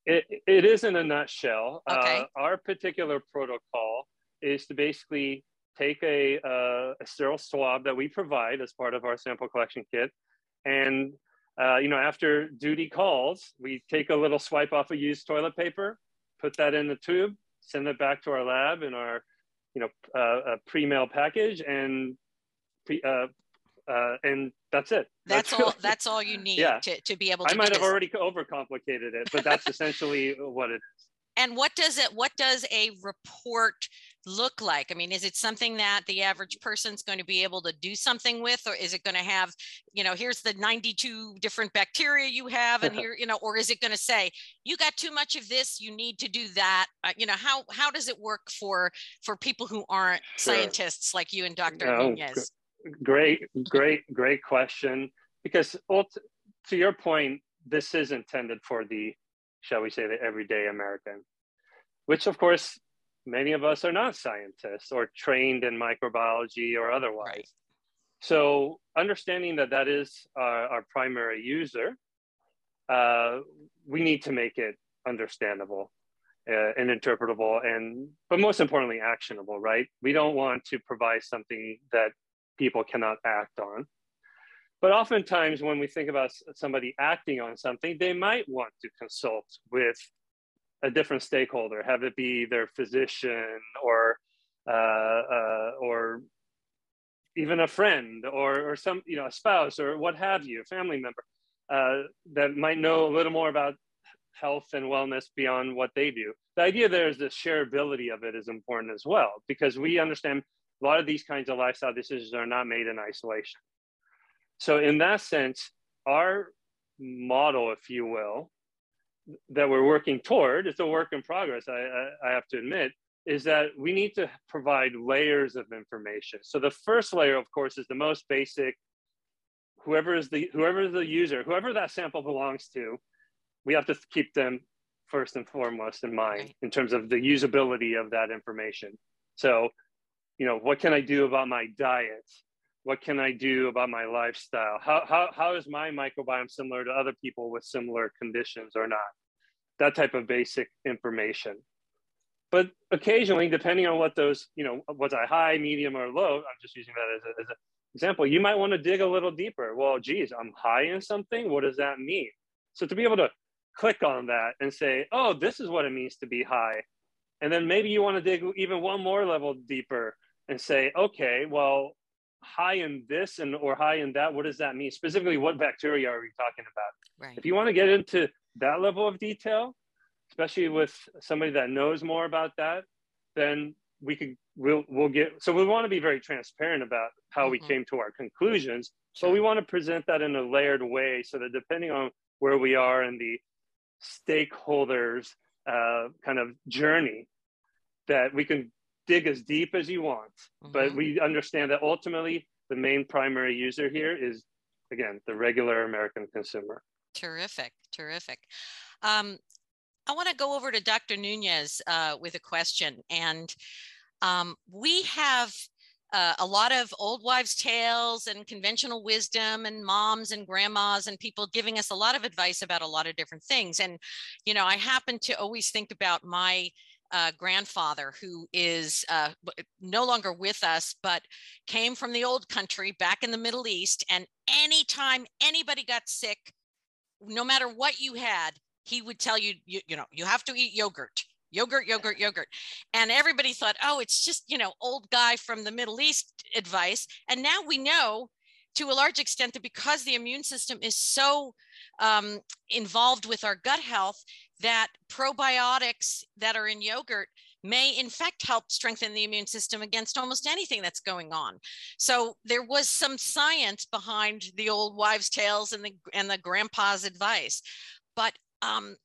It, it is in a nutshell. Okay. Uh, our particular protocol is to basically take a, uh, a sterile swab that we provide as part of our sample collection kit. And, uh, you know, after duty calls, we take a little swipe off of used toilet paper, put that in the tube, send it back to our lab in our, you know, uh, pre-mail package, and pre, uh, uh, and that's it. That's, that's all. Really, that's all you need yeah. to, to be able to. I might have this. already overcomplicated it, but that's essentially what it is. And what does it? What does a report look like? I mean, is it something that the average person's going to be able to do something with, or is it going to have, you know, here's the 92 different bacteria you have, and here, you know, or is it going to say you got too much of this, you need to do that? Uh, you know, how how does it work for for people who aren't sure. scientists like you and Dr. No, Nunez? Great, great, great question. Because well, to your point, this is intended for the, shall we say, the everyday American, which of course many of us are not scientists or trained in microbiology or otherwise. Right. So understanding that that is our, our primary user, uh, we need to make it understandable uh, and interpretable and but most importantly actionable right we don't want to provide something that people cannot act on but oftentimes when we think about somebody acting on something they might want to consult with a different stakeholder, have it be their physician or uh, uh, or even a friend or or some you know a spouse or what have you, a family member uh, that might know a little more about health and wellness beyond what they do. The idea there is the shareability of it is important as well because we understand a lot of these kinds of lifestyle decisions are not made in isolation. So in that sense, our model, if you will, that we're working toward, it's a work in progress, I, I, I have to admit, is that we need to provide layers of information. So the first layer, of course, is the most basic. Whoever is the whoever is the user, whoever that sample belongs to, we have to keep them first and foremost in mind in terms of the usability of that information. So, you know, what can I do about my diet? What can I do about my lifestyle? How, how, how is my microbiome similar to other people with similar conditions or not? That type of basic information. But occasionally, depending on what those, you know, was I high, medium, or low, I'm just using that as, as an example, you might want to dig a little deeper. Well, geez, I'm high in something. What does that mean? So to be able to click on that and say, oh, this is what it means to be high And then maybe you want to dig even one more level deeper and say, okay, well, high in this and or high in that, what does that mean? Specifically, what bacteria are we talking about? Right. If you want to get into that level of detail, especially with somebody that knows more about that, then we could we'll we'll get so we want to be very transparent about how mm-hmm. we came to our conclusions, sure. but we want to present that in a layered way so that depending on where we are in the stakeholders uh, kind of journey, that we can dig as deep as you want, mm-hmm. but we understand that ultimately the main primary user here is again the regular American consumer. Terrific, terrific. Um, I want to go over to Dr. Nunez uh, with a question. And um, we have uh, a lot of old wives' tales and conventional wisdom, and moms and grandmas and people giving us a lot of advice about a lot of different things. And, you know, I happen to always think about my uh, grandfather who is uh, no longer with us, but came from the old country back in the Middle East. And anytime anybody got sick, no matter what you had, he would tell you, you, you know, you have to eat yogurt yogurt, yogurt, yogurt. And everybody thought, oh, it's just, you know, old guy from the Middle East advice. And now we know to a large extent that because the immune system is so um, involved with our gut health, that probiotics that are in yogurt may in fact help strengthen the immune system against almost anything that's going on. So there was some science behind the old wives' tales and the and the grandpa's advice. But um,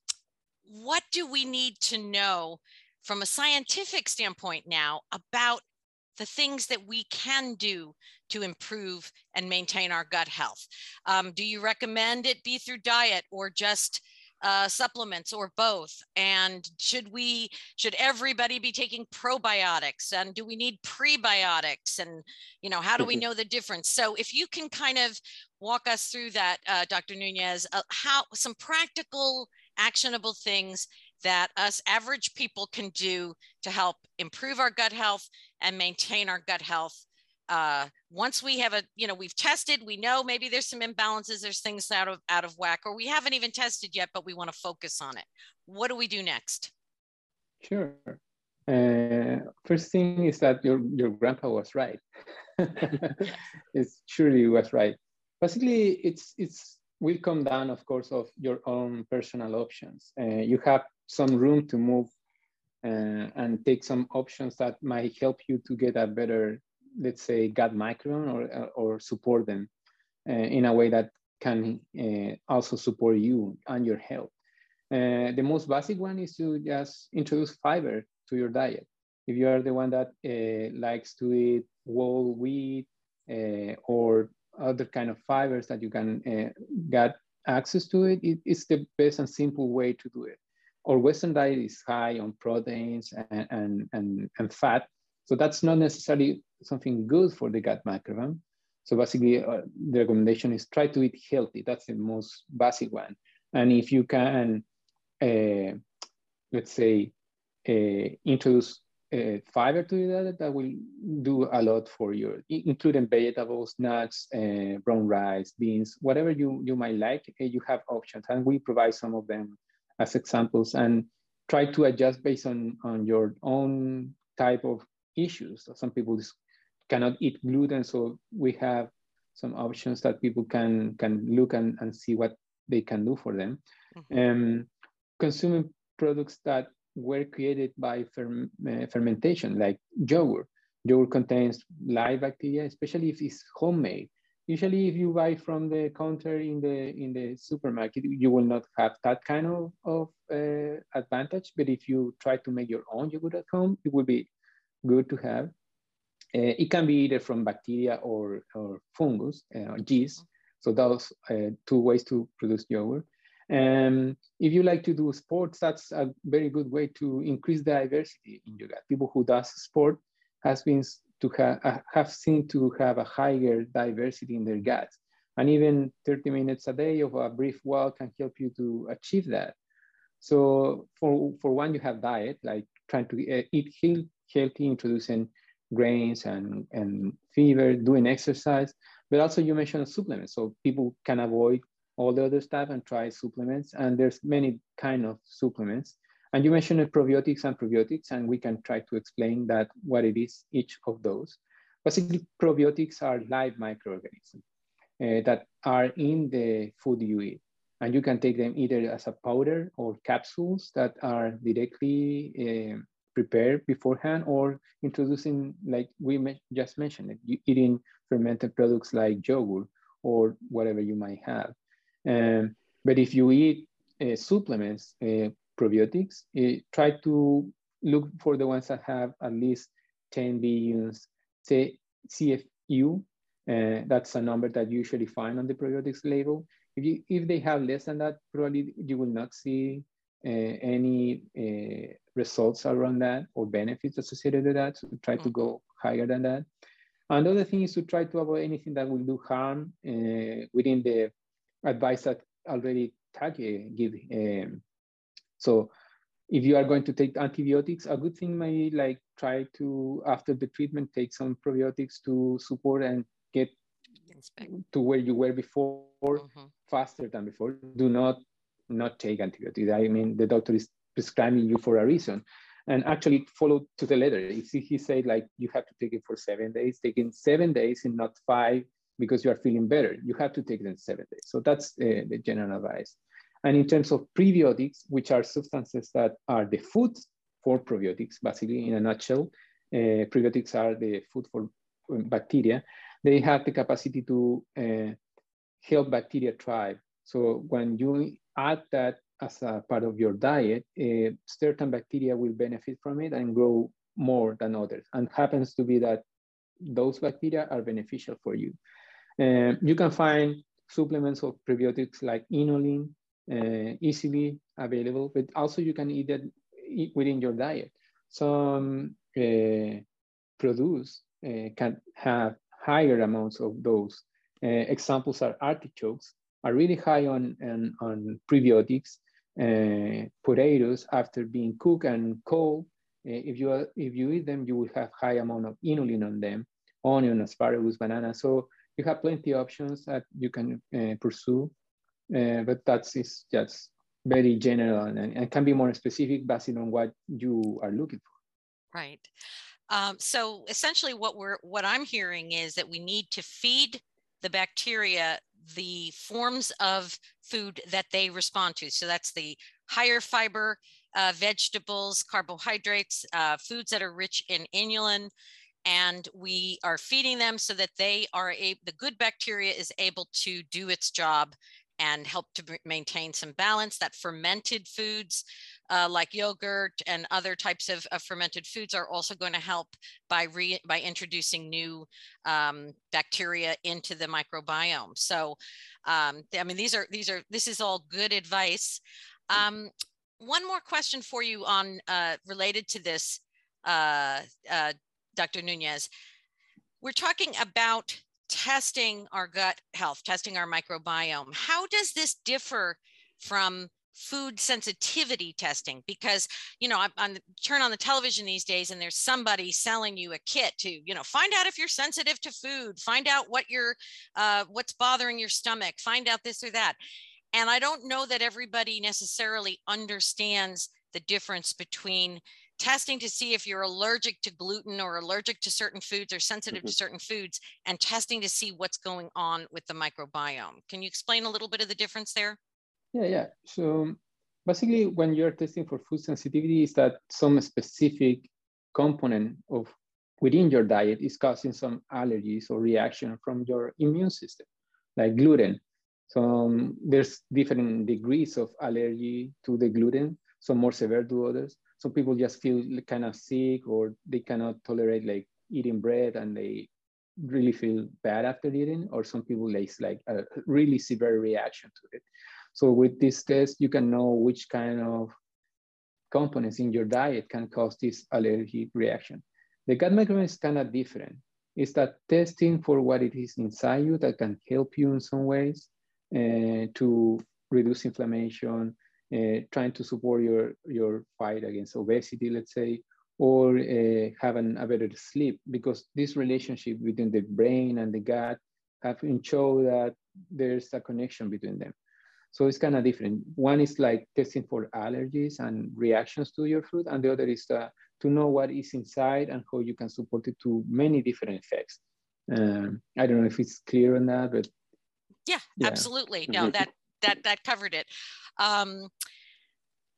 what do we need to know from a scientific standpoint now about the things that we can do to improve and maintain our gut health? Um, do you recommend it be through diet or just uh, supplements or both? And should we, should everybody be taking probiotics? And do we need prebiotics? And, you know, how do we mm-hmm. know the difference? So if you can kind of walk us through that, uh, Dr. Nunez, uh, how some practical actionable things that us average people can do to help improve our gut health and maintain our gut health uh, once we have a you know we've tested we know maybe there's some imbalances there's things out of out of whack or we haven't even tested yet but we want to focus on it. What do we do next? Sure. Uh, first thing is that your your grandpa was right. It's surely was right. Basically it's it's will come down, of course, of your own personal options. Uh, you have some room to move uh, and take some options that might help you to get a better, let's say, gut microbiome or, or support them uh, in a way that can uh, also support you and your health. Uh, the most basic one is to just introduce fiber to your diet. If you are the one that uh, likes to eat whole wheat or other kind of fibers that you can uh, get access to it, it, it's the best and simple way to do it. Our Western diet is high on proteins and, and, and, and fat. So that's not necessarily something good for the gut microbiome. So basically uh, the recommendation is try to eat healthy. That's the most basic one. And if you can, uh, let's say, uh, introduce uh, fiber to that that will do a lot for you, including vegetables, nuts, uh, brown rice, beans, whatever you, you might like, uh, you have options. And we provide some of them as examples and try to adjust based on, on your own type of issues. So some people cannot eat gluten, so we have some options that people can, can look and, and see what they can do for them. Mm-hmm. Um, consuming products that were created by ferm uh, fermentation, like yogurt. Yogurt contains live bacteria, especially if it's homemade. Usually, if you buy from the counter in the in the supermarket, you will not have that kind of, of uh, advantage. But if you try to make your own yogurt at home, it will be good to have. Uh, it can be either from bacteria or, or fungus, uh, yeast. So those uh, two ways to produce yogurt. And if you like to do sports, that's a very good way to increase the diversity in your gut. People who does sport has been to have, uh, have seen to have a higher diversity in their guts. And even 30 minutes a day of a brief walk can help you to achieve that. So for, for one, you have diet, like trying to uh, eat healthy, introducing grains and, and fever, doing exercise, but also you mentioned supplements. So people can avoid all the other stuff and try supplements. And there's many kind of supplements. And you mentioned probiotics and probiotics, and we can try to explain that what it is, each of those. Basically, probiotics are live microorganisms uh, that are in the food you eat. And you can take them either as a powder or capsules that are directly uh, prepared beforehand or introducing, like we just mentioned, it, eating fermented products like yogurt or whatever you might have. Um, but if you eat uh, supplements, uh, probiotics, uh, try to look for the ones that have at least 10 billions, say CFU. Uh, that's a number that you usually find on the probiotics label. If, you, if they have less than that, probably you will not see any uh, results around that or benefits associated with that. So try to go mm-hmm. higher than that. Another thing is to try to avoid anything that will do harm uh, within the advice that already Take give. Um, so if you are going to take antibiotics, a good thing may like try to, after the treatment, take some probiotics to support and get to where you were before mm-hmm. faster than before. Do not not take antibiotics. I mean, the doctor is prescribing you for a reason. And actually follow to the letter. If he said like you have to take it for seven days, taking seven days and not five because you are feeling better. You have to take them seven days. So that's uh, the general advice. And in terms of prebiotics, which are substances that are the food for probiotics, basically in a nutshell, uh, prebiotics are the food for um, bacteria. They have the capacity to uh, help bacteria thrive. So when you add that as a part of your diet, uh, certain bacteria will benefit from it and grow more than others. And happens to be that those bacteria are beneficial for you. Uh, you can find supplements of prebiotics like inulin, uh, easily available, but also you can eat it within your diet. Some uh, produce uh, can have higher amounts of those. Examples are artichokes, are really high on, on, on prebiotics. Uh, potatoes, after being cooked and cold, if you if you eat them, you will have high amount of inulin on them. Onion, asparagus, banana. So you have plenty of options that you can uh, pursue, uh, but that's is just very general and, and, can be more specific based on what you are looking for. Right. Um, so essentially, what we're what I'm hearing is that we need to feed the bacteria the forms of food that they respond to. So that's the higher fiber uh, vegetables, carbohydrates, uh, foods that are rich in inulin, and we are feeding them so that they are a the good bacteria is able to do its job and help to maintain some balance that fermented foods uh, like yogurt and other types of, of, fermented foods are also going to help by re, by introducing new um, bacteria into the microbiome so um, i mean these are these are this is all good advice um, one more question for you on uh, related to this uh, uh Dr. Nunez. We're talking about testing our gut health, testing our microbiome. How does this differ from food sensitivity testing because you know I'm on turn on the television these days and there's somebody selling you a kit to you know find out if you're sensitive to food find out what your uh, what's bothering your stomach find out this or that and i don't know that everybody necessarily understands the difference between testing to see if you're allergic to gluten or allergic to certain foods or sensitive mm-hmm. to certain foods and testing to see what's going on with the microbiome. Can you explain a little bit of the difference there? Yeah, yeah. So basically when you're testing for food sensitivity is that some specific component of within your diet is causing some allergies or reaction from your immune system, like gluten. So um, there's different degrees of allergy to the gluten, some more severe to others some people just feel kind of sick or they cannot tolerate like eating bread and they really feel bad after eating or some people like like a really severe reaction to it so with this test you can know which kind of components in your diet can cause this allergic reaction the gut microbiome is kind of different it's that testing for what it is inside you that can help you in some ways uh, to reduce inflammation uh, trying to support your, your fight against obesity, let's say, or uh, having a better sleep, because this relationship between the brain and the gut have been shown that there's a connection between them. So it's kind of different. One is like testing for allergies and reactions to your food, and the other is uh, to know what is inside and how you can support it to many different effects. Um, I don't know if it's clear on that, but yeah, yeah. absolutely. No, that that that covered it. Um,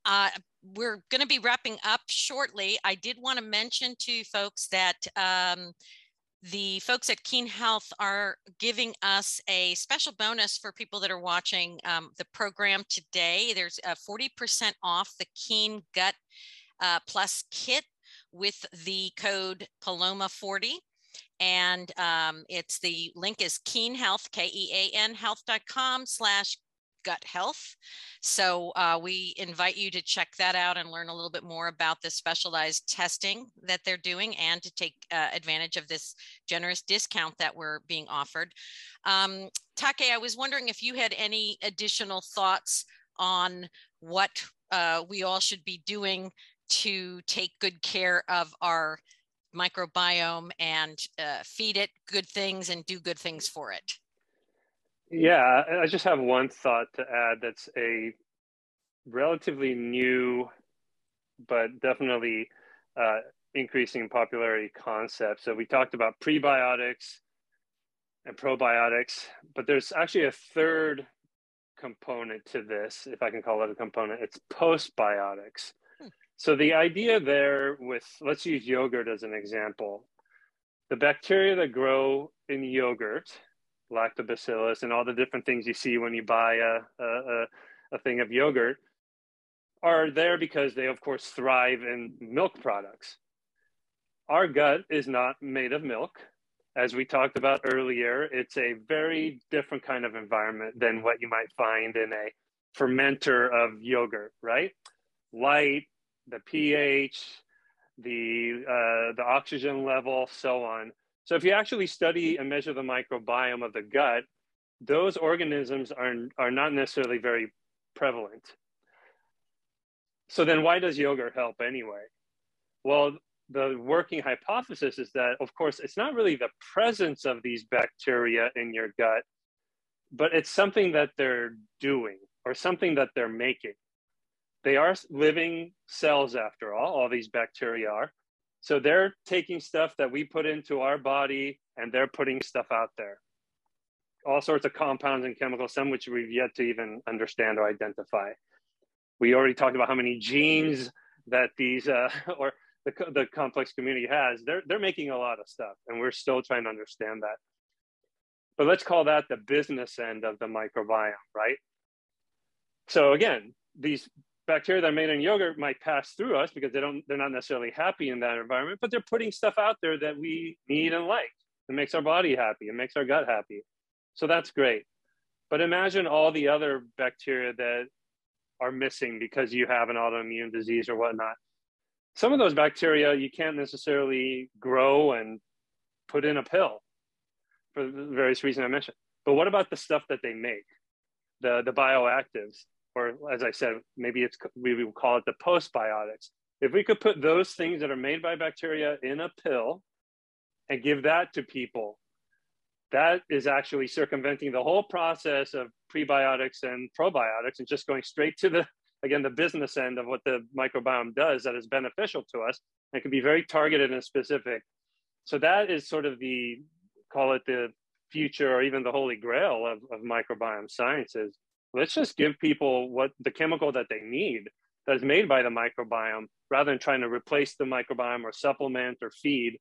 uh, we're going to be wrapping up shortly. I did want to mention to folks that um, the folks at Kean Health are giving us a special bonus for people that are watching um, the program today. There's a 40% off the Kean Gut uh, Plus kit with the code Paloma40. And um, it's the link is Kean Health, K E A N health.com slash gut health. So uh, we invite you to check that out and learn a little bit more about the specialized testing that they're doing and to take uh, advantage of this generous discount that we're being offered. Um, Take, I was wondering if you had any additional thoughts on what uh, we all should be doing to take good care of our microbiome and uh, feed it good things and do good things for it. Yeah, I just have one thought to add that's a relatively new, but definitely uh, increasing popularity concept. So we talked about prebiotics and probiotics, but there's actually a third component to this, if I can call it a component. It's postbiotics. Hmm. So the idea there with, let's use yogurt as an example. The bacteria that grow in yogurt lactobacillus, and all the different things you see when you buy a, a, a thing of yogurt are there because they, of course, thrive in milk products. Our gut is not made of milk. As we talked about earlier, it's a very different kind of environment than what you might find in a fermenter of yogurt, right? Light, the pH, the uh, the oxygen level, so on. So if you actually study and measure the microbiome of the gut, those organisms are, are not necessarily very prevalent. So then why does yogurt help anyway? Well, the working hypothesis is that, of course, it's not really the presence of these bacteria in your gut, but it's something that they're doing or something that they're making. They are living cells, after all, all these bacteria are. So they're taking stuff that we put into our body and they're putting stuff out there. All sorts of compounds and chemicals, some which we've yet to even understand or identify. We already talked about how many genes that these, uh, or the, the complex community has. They're, they're making a lot of stuff and we're still trying to understand that. But let's call that the business end of the microbiome, right? So again, these bacteria that are made in yogurt might pass through us because they don't they're not necessarily happy in that environment but they're putting stuff out there that we need and like. It makes our body happy. It makes our gut happy. So that's great. But imagine all the other bacteria that are missing because you have an autoimmune disease or whatnot. Some of those bacteria you can't necessarily grow and put in a pill for the various reasons i mentioned. But what about the stuff that they make? The the bioactives or as I said, maybe it's we would call it the postbiotics. If we could put those things that are made by bacteria in a pill and give that to people, that is actually circumventing the whole process of prebiotics and probiotics and just going straight to the again the business end of what the microbiome does that is beneficial to us and can be very targeted and specific. So that is sort of the call it the future or even the holy grail of, of microbiome sciences let's just give people what the chemical that they need that is made by the microbiome rather than trying to replace the microbiome or supplement or feed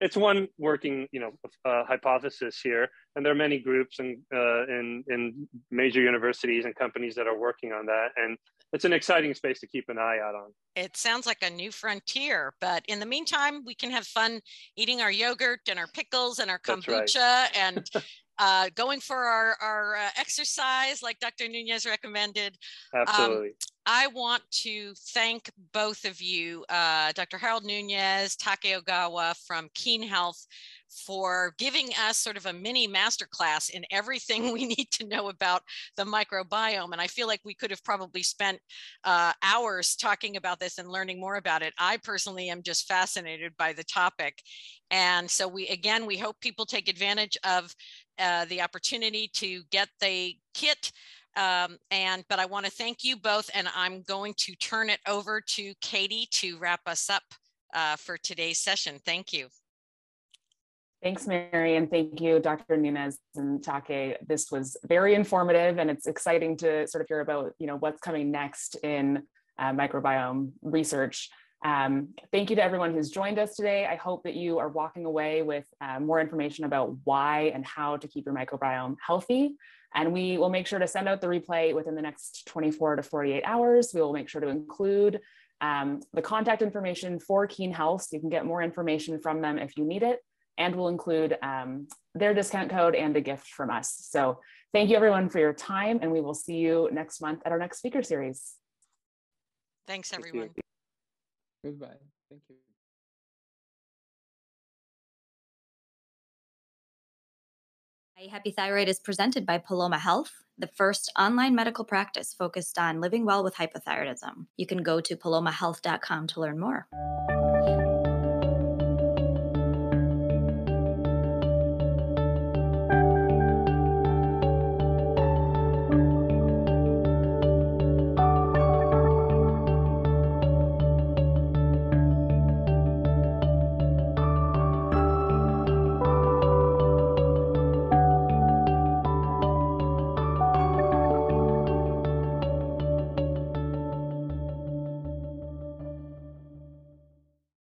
it's one working you know uh, hypothesis here and there are many groups and uh, in in major universities and companies that are working on that and it's an exciting space to keep an eye out on it sounds like a new frontier but in the meantime we can have fun eating our yogurt and our pickles and our kombucha right. and uh, going for our, our uh, exercise like Dr. Nunez recommended. Um, Absolutely. Um, I want to thank both of you, uh, Dr. Harold Nunez, Take Ogawa from Kean Health, for giving us sort of a mini masterclass in everything we need to know about the microbiome. And I feel like we could have probably spent uh, hours talking about this and learning more about it. I personally am just fascinated by the topic. And so we, again, we hope people take advantage of uh, the opportunity to get the kit Um, and but I want to thank you both, and I'm going to turn it over to Katie to wrap us up uh, for today's session. Thank you. Thanks, Mary, and thank you, Dr. Nunez and Take. This was very informative, and it's exciting to sort of hear about you know what's coming next in uh, microbiome research. Um, thank you to everyone who's joined us today. I hope that you are walking away with uh, more information about why and how to keep your microbiome healthy. And we will make sure to send out the replay within the next 24 to 48 hours. We will make sure to include um, the contact information for Kean Health so you can get more information from them if you need it and we'll include um, their discount code and a gift from us. So thank you everyone for your time and we will see you next month at our next speaker series. Thanks everyone. Goodbye. Thank you. Happy Thyroid is presented by Paloma Health, the first online medical practice focused on living well with hypothyroidism. You can go to palomahealth.com to learn more.